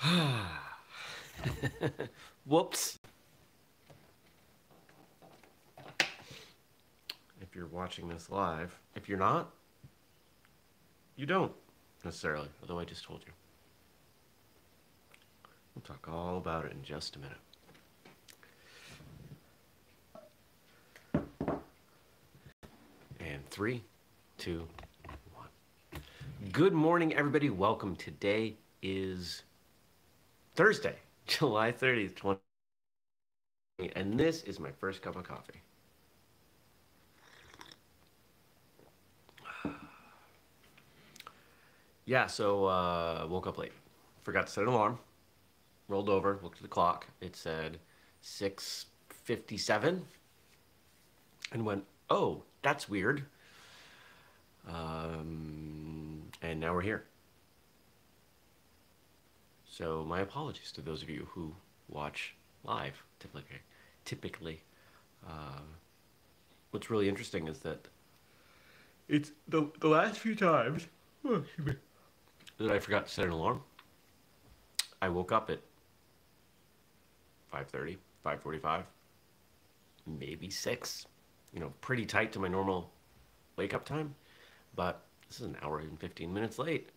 Whoops. If you're watching this live, if you're not, you don't necessarily, although I just told you. We'll talk all about it in just a minute. And three, two, one. Good morning, everybody. Welcome. Today is Thursday, July 30th, 20. And this is my first cup of coffee. Yeah, so uh, woke up late. Forgot to set an alarm. Rolled over, looked at the clock. It said 6:57, and went, "Oh, that's weird." Um, and now we're here. So my apologies to those of you who watch live typically. Typically, uh, what's really interesting is that it's the the last few times oh, that I forgot to set an alarm. I woke up at 5:30, 5:45, maybe 6. You know, pretty tight to my normal wake up time, but this is an hour and 15 minutes late.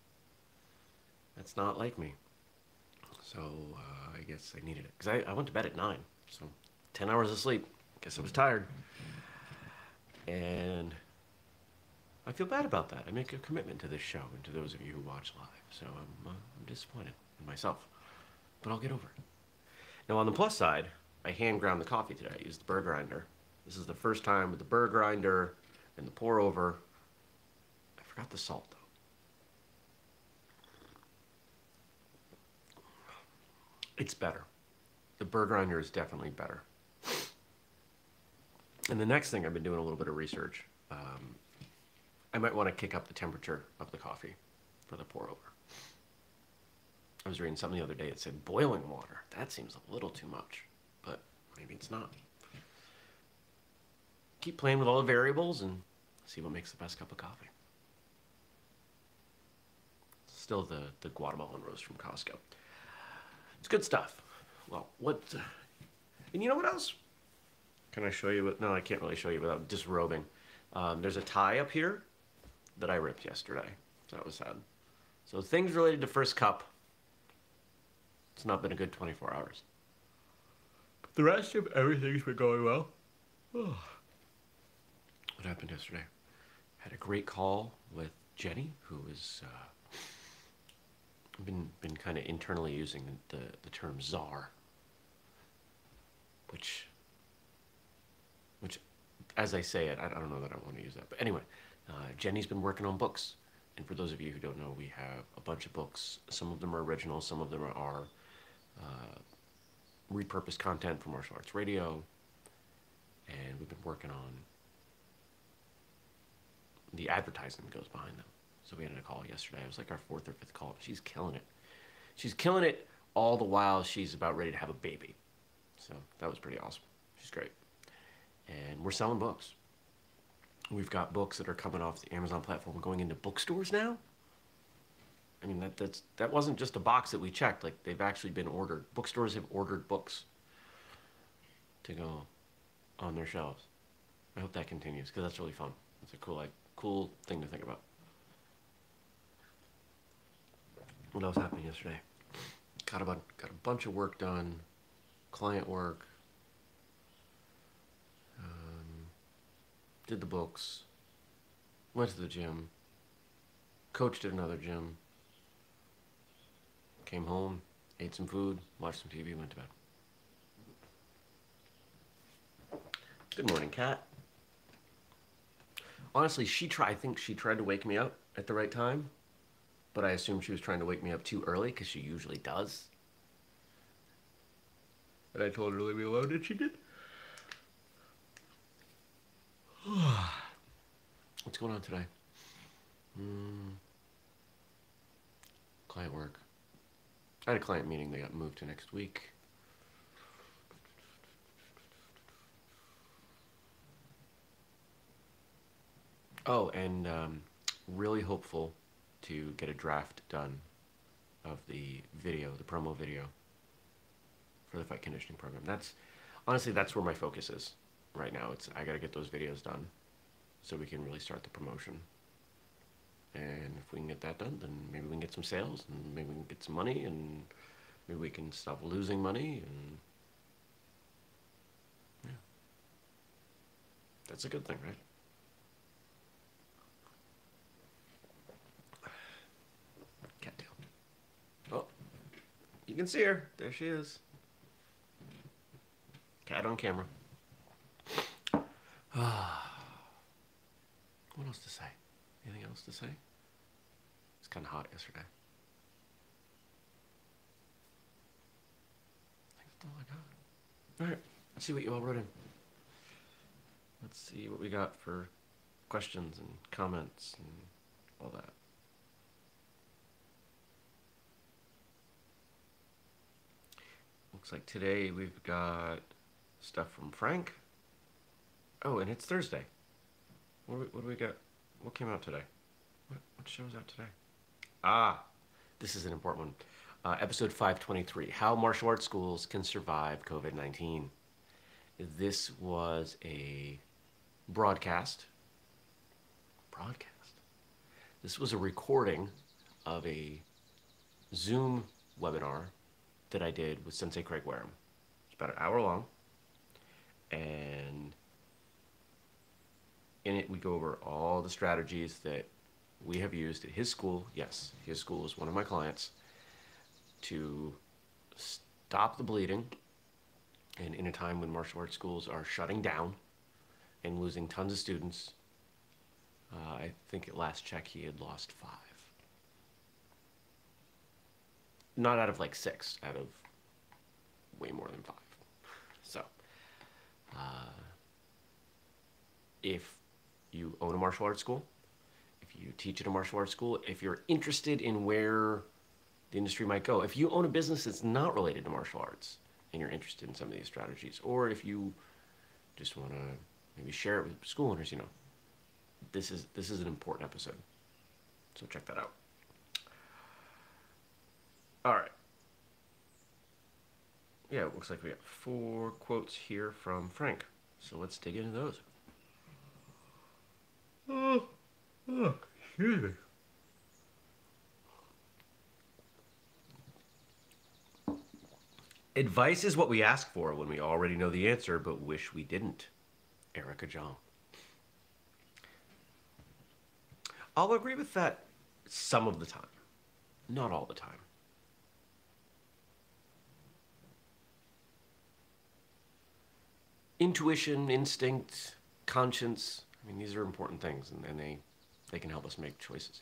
That's not like me. So uh, I guess I needed it because I, I went to bed at 9, so 10 hours of sleep. Guess I was tired. And I feel bad about that. I make a commitment to this show and to those of you who watch live. So I'm, uh, I'm disappointed in myself. But I'll get over it. Now, on the plus side, I hand ground the coffee today. I used the burr grinder. This is the first time with the burr grinder and the pour over. I forgot the salt, though. It's better. The burr grinder is definitely better. And the next thing I've been doing a little bit of research. Um, I might want to kick up the temperature of the coffee for the pour over. I was reading something the other day that said boiling water. That seems a little too much, but maybe it's not. Keep playing with all the variables and see what makes the best cup of coffee. Still the, the Guatemalan roast from Costco. It's good stuff. Well, what. Uh, and you know what else? Can I show you? No, I can't really show you without disrobing. Um, there's a tie up here that I ripped yesterday. So that was sad. So things related to First Cup. It's not been a good 24 hours. The rest of everything's been going well. Oh. What happened yesterday? Had a great call with Jenny, who is uh, been been kind of internally using the, the term czar, which which as I say it, I, I don't know that I want to use that, but anyway, uh, Jenny's been working on books. And for those of you who don't know, we have a bunch of books. Some of them are original, some of them are uh, repurposed content from Martial Arts Radio. And we've been working on the advertising that goes behind them. So we ended a call yesterday. It was like our fourth or fifth call. She's killing it. She's killing it all the while she's about ready to have a baby. So that was pretty awesome. She's great. And we're selling books. We've got books that are coming off the Amazon platform going into bookstores now. I mean, that, that's, that wasn't just a box that we checked. Like, they've actually been ordered. Bookstores have ordered books to go on their shelves. I hope that continues because that's really fun. It's a cool, like, cool thing to think about. What else happened yesterday? Got a, got a bunch of work done, client work, um, did the books, went to the gym, coached at another gym, came home, ate some food, watched some TV, went to bed. Good morning, Kat. Honestly, she tried. I think she tried to wake me up at the right time, but I assume she was trying to wake me up too early because she usually does. And I told her to leave me alone, and she did. What's going on today? Mm. Client work. I had a client meeting. They got moved to next week. Oh, and um, really hopeful to get a draft done of the video, the promo video for the fight conditioning program. That's honestly that's where my focus is right now. It's I got to get those videos done so we can really start the promotion. And if we can get that done, then maybe we can get some sales and maybe we can get some money and maybe we can stop losing money and yeah. That's a good thing, right? Cattail. Oh, you can see her. There she is. Cat on camera. Ah. what else to say? Anything else to say? It's kind of hot yesterday. That's all I got. All right, let's see what you all wrote in. Let's see what we got for questions and comments and all that. Looks like today we've got stuff from Frank. Oh, and it's Thursday. What do we, what do we got? What came out today? What, what show's out today? Ah, this is an important one. Uh, episode 523 How Martial Arts Schools Can Survive COVID 19. This was a broadcast. Broadcast. This was a recording of a Zoom webinar that I did with Sensei Craig Wareham. It's about an hour long. And in it, we go over all the strategies that we have used at his school. Yes, his school is one of my clients to stop the bleeding. And in a time when martial arts schools are shutting down and losing tons of students, uh, I think at last check he had lost five. Not out of like six, out of way more than five. So, uh, if you own a martial arts school, if you teach at a martial arts school, if you're interested in where the industry might go, if you own a business that's not related to martial arts and you're interested in some of these strategies, or if you just want to maybe share it with school owners, you know, this is this is an important episode. So check that out. All right. Yeah, it looks like we got four quotes here from Frank. So let's dig into those. Oh, oh, excuse me. Advice is what we ask for when we already know the answer but wish we didn't. Erica Jong. I'll agree with that some of the time, not all the time. Intuition, instinct, conscience, I mean, these are important things and, and they, they can help us make choices.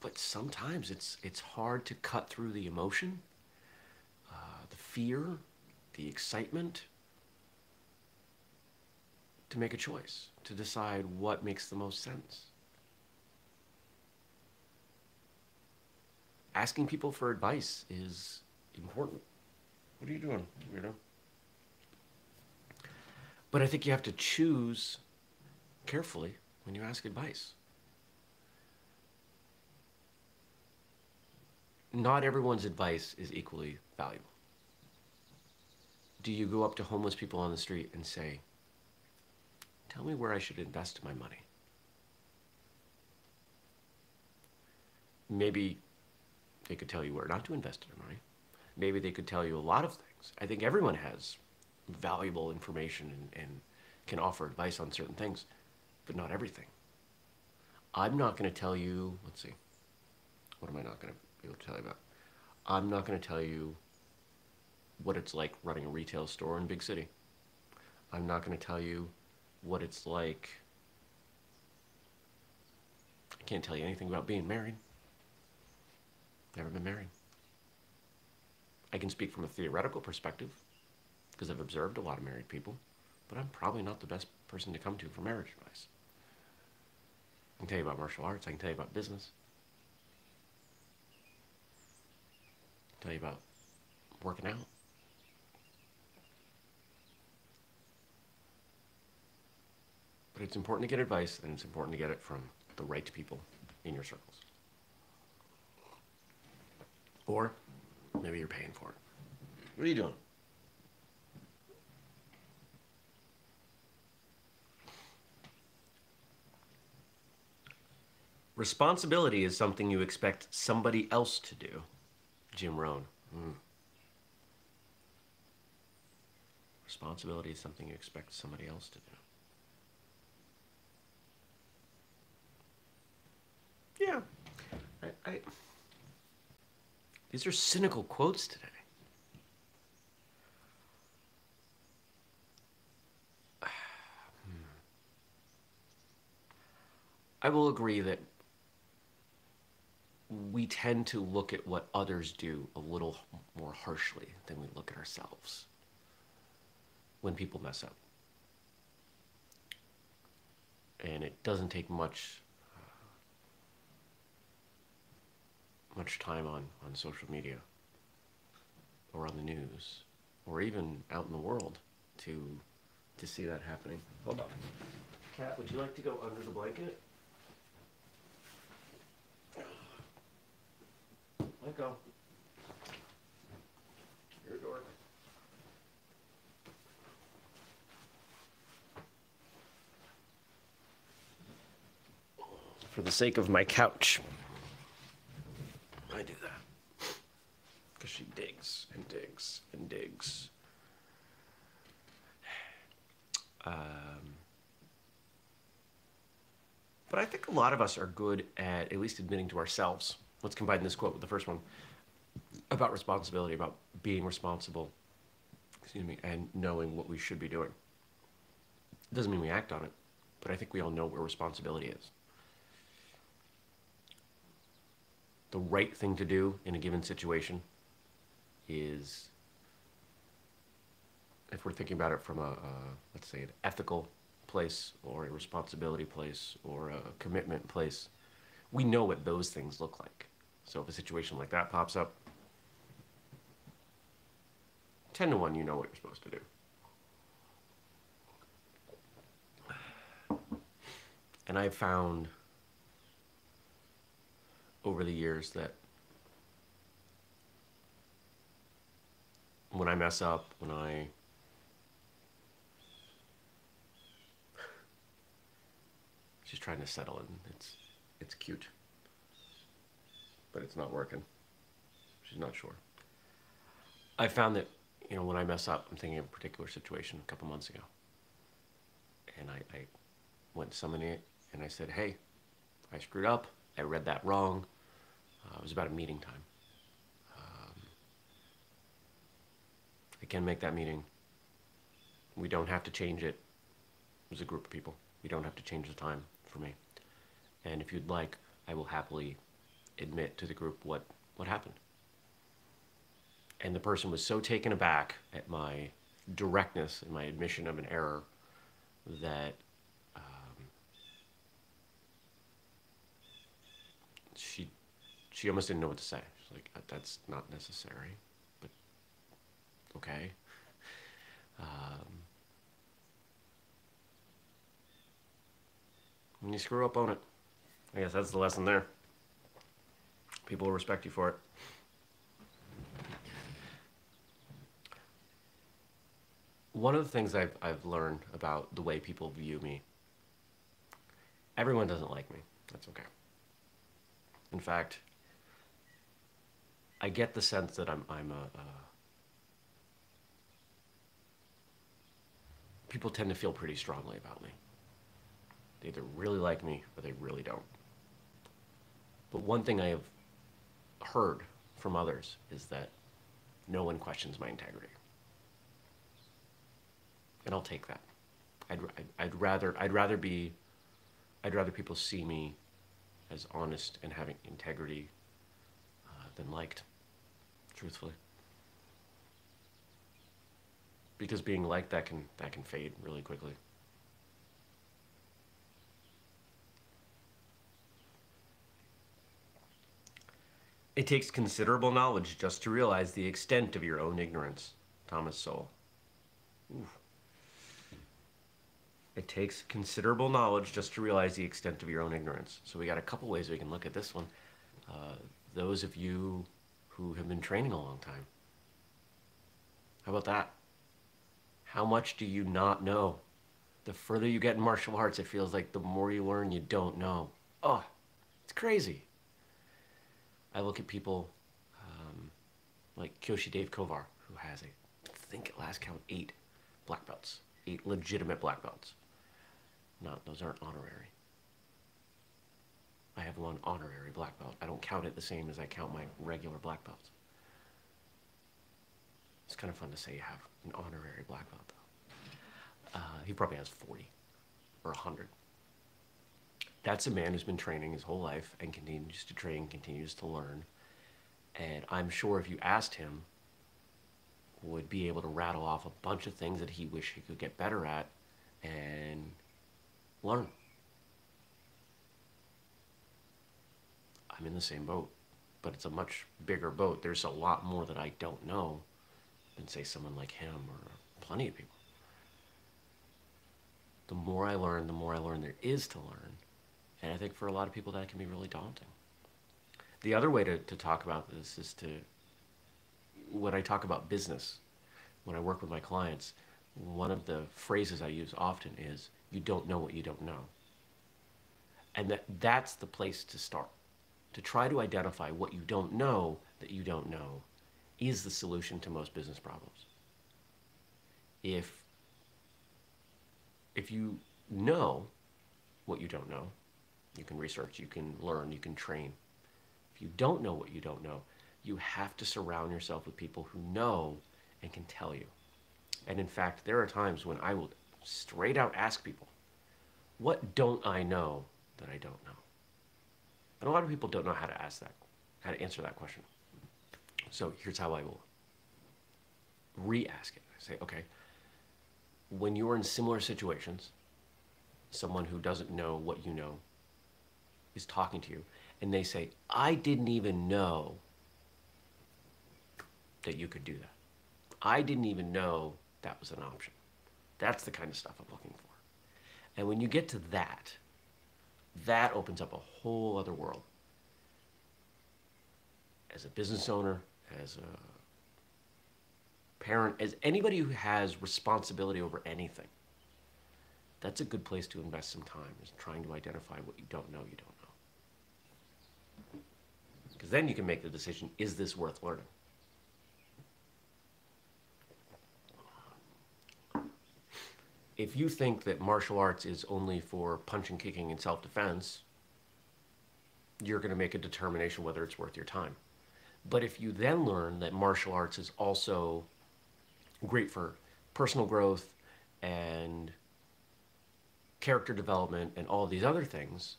But sometimes it's, it's hard to cut through the emotion, uh, the fear, the excitement, to make a choice, to decide what makes the most sense. Asking people for advice is important. What are you doing, weirdo? But I think you have to choose carefully when you ask advice. Not everyone's advice is equally valuable. Do you go up to homeless people on the street and say, Tell me where I should invest my money? Maybe they could tell you where not to invest their money. Maybe they could tell you a lot of things. I think everyone has valuable information and, and can offer advice on certain things, but not everything. I'm not going to tell you, let's see, what am I not going to be able to tell you about? I'm not going to tell you what it's like running a retail store in big city. I'm not going to tell you what it's like. I can't tell you anything about being married. Never been married. I can speak from a theoretical perspective because I've observed a lot of married people, but I'm probably not the best person to come to for marriage advice. I can tell you about martial arts, I can tell you about business, tell you about working out. But it's important to get advice, and it's important to get it from the right people in your circles. Or maybe you're paying for it. What are you doing? Responsibility is something you expect somebody else to do. Jim Rohn. Mm. Responsibility is something you expect somebody else to do. Yeah. I, I, these are cynical quotes today. I will agree that we tend to look at what others do a little more harshly than we look at ourselves when people mess up. And it doesn't take much uh, much time on, on social media or on the news or even out in the world to to see that happening. Hold on. Cat, would you like to go under the blanket? Let go. Your door. For the sake of my couch, I do that. Because she digs and digs and digs. Um, but I think a lot of us are good at at least admitting to ourselves let's combine this quote with the first one about responsibility, about being responsible, excuse me, and knowing what we should be doing. It doesn't mean we act on it, but I think we all know where responsibility is. The right thing to do in a given situation is, if we're thinking about it from a, let's say, an ethical place or a responsibility place or a commitment place, we know what those things look like. So if a situation like that pops up, 10 to 1, you know what you're supposed to do. And I've found over the years that when I mess up, when I she's trying to settle in, it's it's cute but it's not working. She's not sure. I found that, you know, when I mess up, I'm thinking of a particular situation a couple months ago. And I, I went to somebody and I said, hey, I screwed up. I read that wrong. Uh, it was about a meeting time. Um, I can make that meeting. We don't have to change it. It was a group of people. We don't have to change the time for me. And if you'd like, I will happily admit to the group what, what happened. And the person was so taken aback at my directness and my admission of an error that um, she she almost didn't know what to say. She's like, "That's not necessary," but okay. Um, when you screw up, own it. I guess that's the lesson there. People will respect you for it. One of the things I've, I've learned about the way people view me, everyone doesn't like me. That's okay. In fact, I get the sense that I'm, I'm a, a people tend to feel pretty strongly about me. They either really like me or they really don't. But one thing I have heard from others is that no one questions my integrity. And I'll take that. I'd, I'd, I'd, rather, I'd rather be, I'd rather people see me as honest and having integrity uh, than liked, truthfully. Because being liked, that can, that can fade really quickly. It takes considerable knowledge just to realize the extent of your own ignorance. Thomas Sowell. It takes considerable knowledge just to realize the extent of your own ignorance. So we got a couple ways we can look at this one. Uh, those of you who have been training a long time. How about that? How much do you not know? The further you get in martial arts, it feels like the more you learn, you don't know. Oh, it's crazy. I look at people um, like Kyoshi Dave Kovar, who has, a, I think at last count, eight black belts, eight legitimate black belts. Not, those aren't honorary. I have one honorary black belt. I don't count it the same as I count my regular black belts. It's kind of fun to say you have an honorary black belt, though. Uh, he probably has 40 or 100. That's a man who's been training his whole life and continues to train, continues to learn. And I'm sure if you asked him, would be able to rattle off a bunch of things that he wish he could get better at and learn. I'm in the same boat, but it's a much bigger boat. There's a lot more that I don't know than, say, someone like him or plenty of people. The more I learn, the more I learn there is to learn. And I think for a lot of people that can be really daunting. The other way to, to talk about this is to, when I talk about business, when I work with my clients, one of the phrases I use often is, you don't know what you don't know. And that, that's the place to start to try to identify what you don't know that you don't know is the solution to most business problems. If, if you know what you don't know, you can research, you can learn, you can train. If you don't know what you don't know, you have to surround yourself with people who know and can tell you. And in fact, there are times when I will straight out ask people, what don't I know that I don't know? And a lot of people don't know how to ask that, how to answer that question. So here's how I will re-ask it. I say, okay, when you are in similar situations, someone who doesn't know what you know is talking to you, and they say, I didn't even know that you could do that. I didn't even know that was an option. That's the kind of stuff I'm looking for. And when you get to that, that opens up a whole other world. As a business owner, as a parent, as anybody who has responsibility over anything, that's a good place to invest some time, is trying to identify what you don't know you don't know. Because then you can make the decision, is this worth learning? if you think that martial arts is only for punching, kicking, and self defense, you're going to make a determination whether it's worth your time. But if you then learn that martial arts is also great for personal growth and character development and all these other things,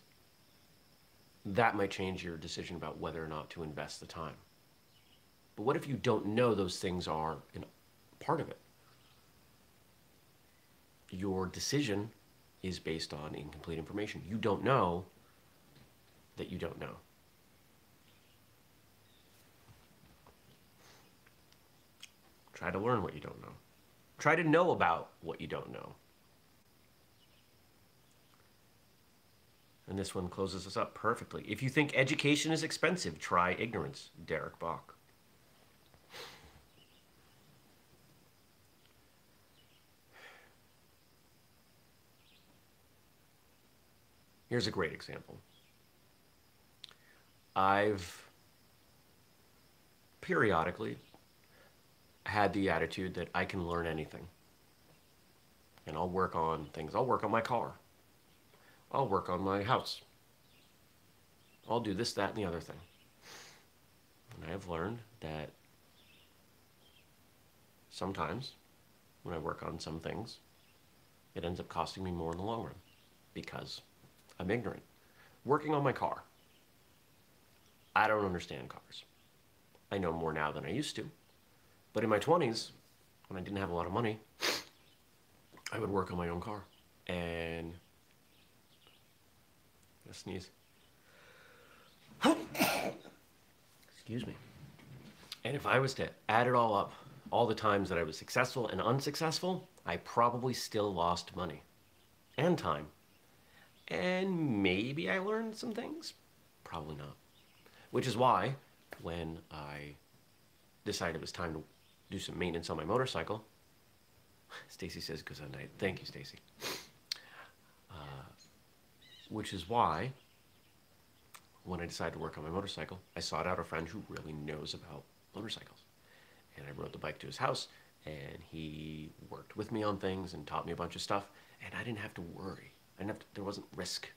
that might change your decision about whether or not to invest the time. But what if you don't know those things are part of it? your decision is based on incomplete information. You don't know that you don't know. Try to learn what you don't know. Try to know about what you don't know. And this one closes us up perfectly. If you think education is expensive, try ignorance. Derek Bok. Here's a great example. I've periodically had the attitude that I can learn anything. And I'll work on things. I'll work on my car. I'll work on my house. I'll do this, that, and the other thing. And I have learned that sometimes when I work on some things, it ends up costing me more in the long run because I'm ignorant. Working on my car. I don't understand cars. I know more now than I used to. But in my 20s, when I didn't have a lot of money, I would work on my own car. And Sneeze. Excuse me. And if I was to add it all up, all the times that I was successful and unsuccessful, I probably still lost money and time and maybe I learned some things. Probably not. Which is why when I decided it was time to do some maintenance on my motorcycle. Stacy says good night. Thank you, Stacy. Which is why, when I decided to work on my motorcycle, I sought out a friend who really knows about motorcycles. And I rode the bike to his house, and he worked with me on things and taught me a bunch of stuff. And I didn't have to worry. I didn't have to, there wasn't risk.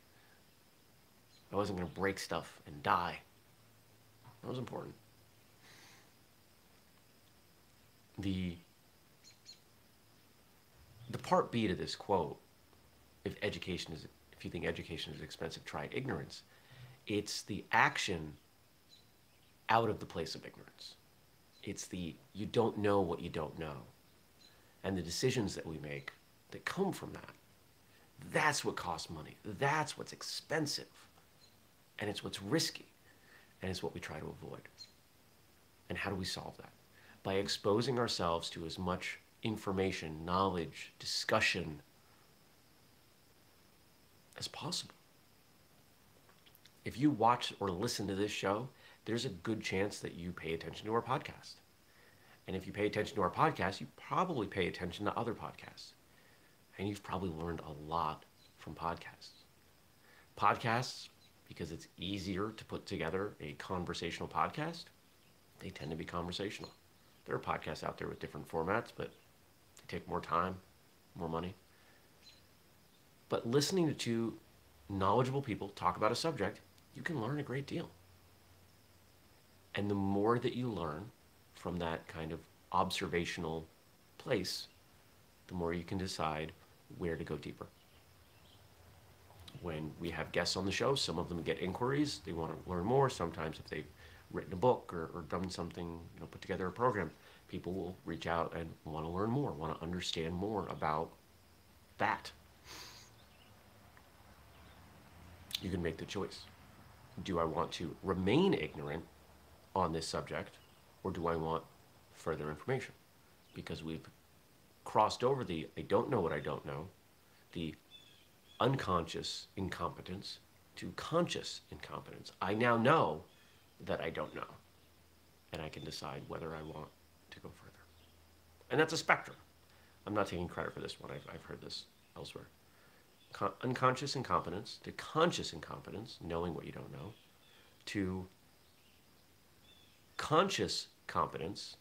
I wasn't going to break stuff and die. That was important. The the part B to this quote, if education is if you think education is expensive, try ignorance. It's the action out of the place of ignorance. It's the you don't know what you don't know. And the decisions that we make that come from that. That's what costs money. That's what's expensive. And it's what's risky. And it's what we try to avoid. And how do we solve that? By exposing ourselves to as much information, knowledge, discussion as possible. If you watch or listen to this show, there's a good chance that you pay attention to our podcast. And if you pay attention to our podcast, you probably pay attention to other podcasts. And you've probably learned a lot from podcasts. Podcasts, because it's easier to put together a conversational podcast, they tend to be conversational. There are podcasts out there with different formats, but they take more time, more money. But listening to two knowledgeable people talk about a subject, you can learn a great deal. And the more that you learn from that kind of observational place, the more you can decide where to go deeper. When we have guests on the show, some of them get inquiries, they want to learn more. Sometimes if they've written a book or, or done something, you know, put together a program, people will reach out and want to learn more, want to understand more about that. You can make the choice. Do I want to remain ignorant on this subject, or do I want further information? Because we've crossed over the I don't know what I don't know, the unconscious incompetence to conscious incompetence. I now know that I don't know, and I can decide whether I want to go further. And that's a spectrum. I'm not taking credit for this one. I've, I've heard this elsewhere. Con- unconscious incompetence to conscious incompetence, knowing what you don't know, to conscious competence,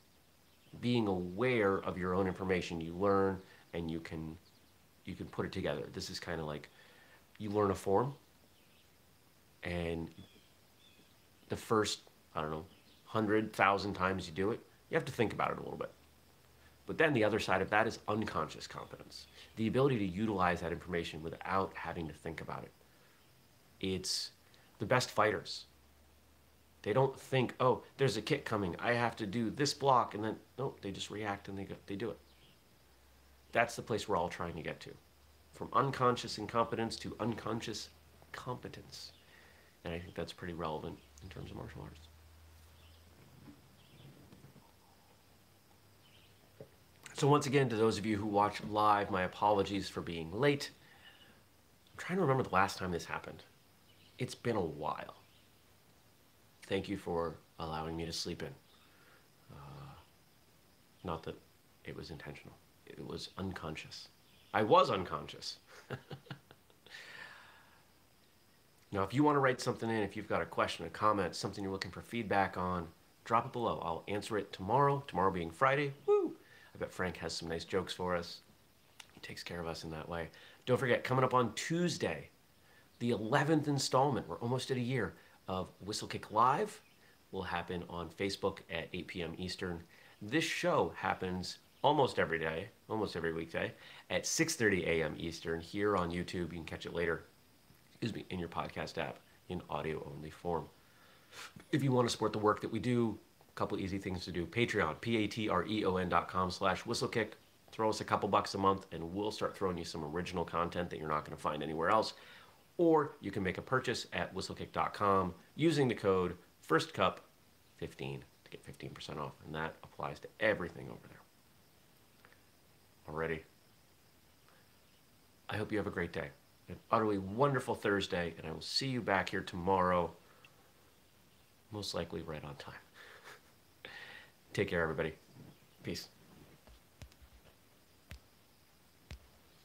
being aware of your own information. You learn and you can you can put it together. This is kind of like you learn a form and the first, I don't know, hundred thousand times you do it, you have to think about it a little bit. But then the other side of that is unconscious competence the ability to utilize that information without having to think about it. It's the best fighters. They don't think, oh, there's a kick coming. I have to do this block. And then, no, they just react and they, go, they do it. That's the place we're all trying to get to. From unconscious incompetence to unconscious competence. And I think that's pretty relevant in terms of martial arts. So once again, to those of you who watch live, my apologies for being late. I'm trying to remember the last time this happened. It's been a while. Thank you for allowing me to sleep in. Uh, not that it was intentional. It was unconscious. I was unconscious. now, if you want to write something in, if you've got a question, a comment, something you're looking for feedback on, drop it below. I'll answer it tomorrow, tomorrow being Friday. Woo! I bet Frank has some nice jokes for us. He takes care of us in that way. Don't forget, coming up on Tuesday, the 11th installment, we're almost at a year, of Whistlekick Live will happen on Facebook at 8 p.m. Eastern. This show happens almost every day, almost every weekday, at 6.30 a.m. Eastern here on YouTube. You can catch it later, excuse me, in your podcast app in audio-only form. If you want to support the work that we do, couple easy things to do. Patreon, P-A-T-R-E-O-N dot com slash whistlekick. Throw us a couple bucks a month and we'll start throwing you some original content that you're not going to find anywhere else. Or you can make a purchase at whistlekick.com using the code FIRSTCUP15 to get 15% off. And that applies to everything over there. Already. I hope you have a great day. An utterly wonderful Thursday, and I will see you back here tomorrow, most likely right on time. Take care, everybody. Peace.